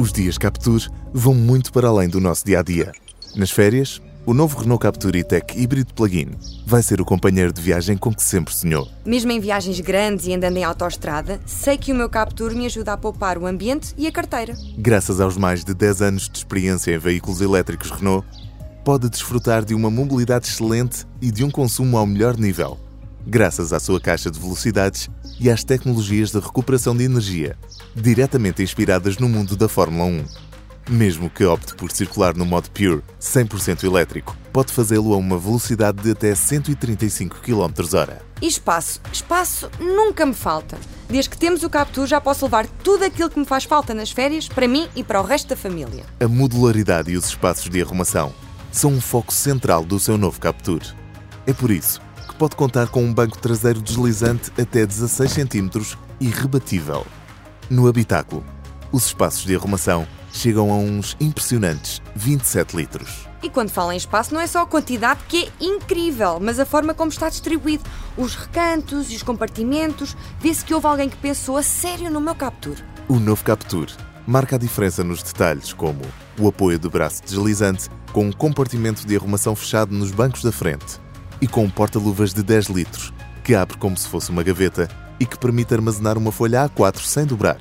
Os dias Captur vão muito para além do nosso dia a dia. Nas férias, o novo Renault Captur E-Tech híbrido plug-in vai ser o companheiro de viagem com que sempre sonhou. Mesmo em viagens grandes e andando em autoestrada, sei que o meu Captur me ajuda a poupar o ambiente e a carteira. Graças aos mais de 10 anos de experiência em veículos elétricos Renault, pode desfrutar de uma mobilidade excelente e de um consumo ao melhor nível, graças à sua caixa de velocidades e às tecnologias de recuperação de energia, diretamente inspiradas no mundo da Fórmula 1. Mesmo que opte por circular no modo Pure 100% elétrico, pode fazê-lo a uma velocidade de até 135 km/h. E espaço? Espaço nunca me falta. Desde que temos o Captur já posso levar tudo aquilo que me faz falta nas férias para mim e para o resto da família. A modularidade e os espaços de arrumação são um foco central do seu novo Captur. É por isso pode contar com um banco traseiro deslizante até 16 cm e rebatível. No habitáculo, os espaços de arrumação chegam a uns impressionantes 27 litros. E quando falo em espaço, não é só a quantidade que é incrível, mas a forma como está distribuído. Os recantos e os compartimentos. Vê-se que houve alguém que pensou a sério no meu Captur. O novo Captur marca a diferença nos detalhes, como o apoio do braço deslizante, com um compartimento de arrumação fechado nos bancos da frente e com um porta-luvas de 10 litros, que abre como se fosse uma gaveta e que permite armazenar uma folha A4 sem dobrar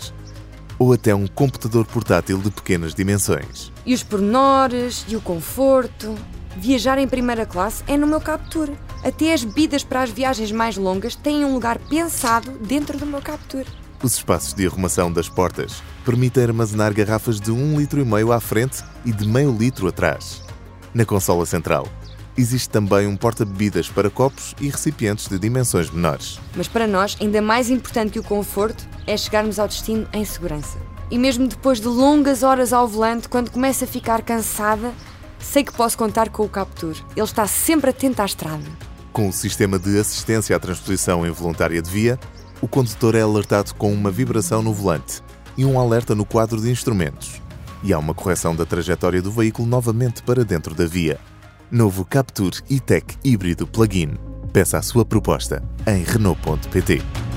ou até um computador portátil de pequenas dimensões. E os pormenores e o conforto. Viajar em primeira classe é no meu Captur. Até as bebidas para as viagens mais longas têm um lugar pensado dentro do meu Captur. Os espaços de arrumação das portas permitem armazenar garrafas de 1,5 litro à frente e de meio litro atrás. Na consola central, existe também um porta-bebidas para copos e recipientes de dimensões menores. Mas para nós, ainda mais importante que o conforto é chegarmos ao destino em segurança. E mesmo depois de longas horas ao volante, quando começo a ficar cansada, sei que posso contar com o Captur. Ele está sempre atento à estrada. Com o sistema de assistência à transposição involuntária de via, o condutor é alertado com uma vibração no volante e um alerta no quadro de instrumentos. E há uma correção da trajetória do veículo novamente para dentro da via. Novo Captur e-Tech híbrido plug-in. Peça a sua proposta em Renault.pt.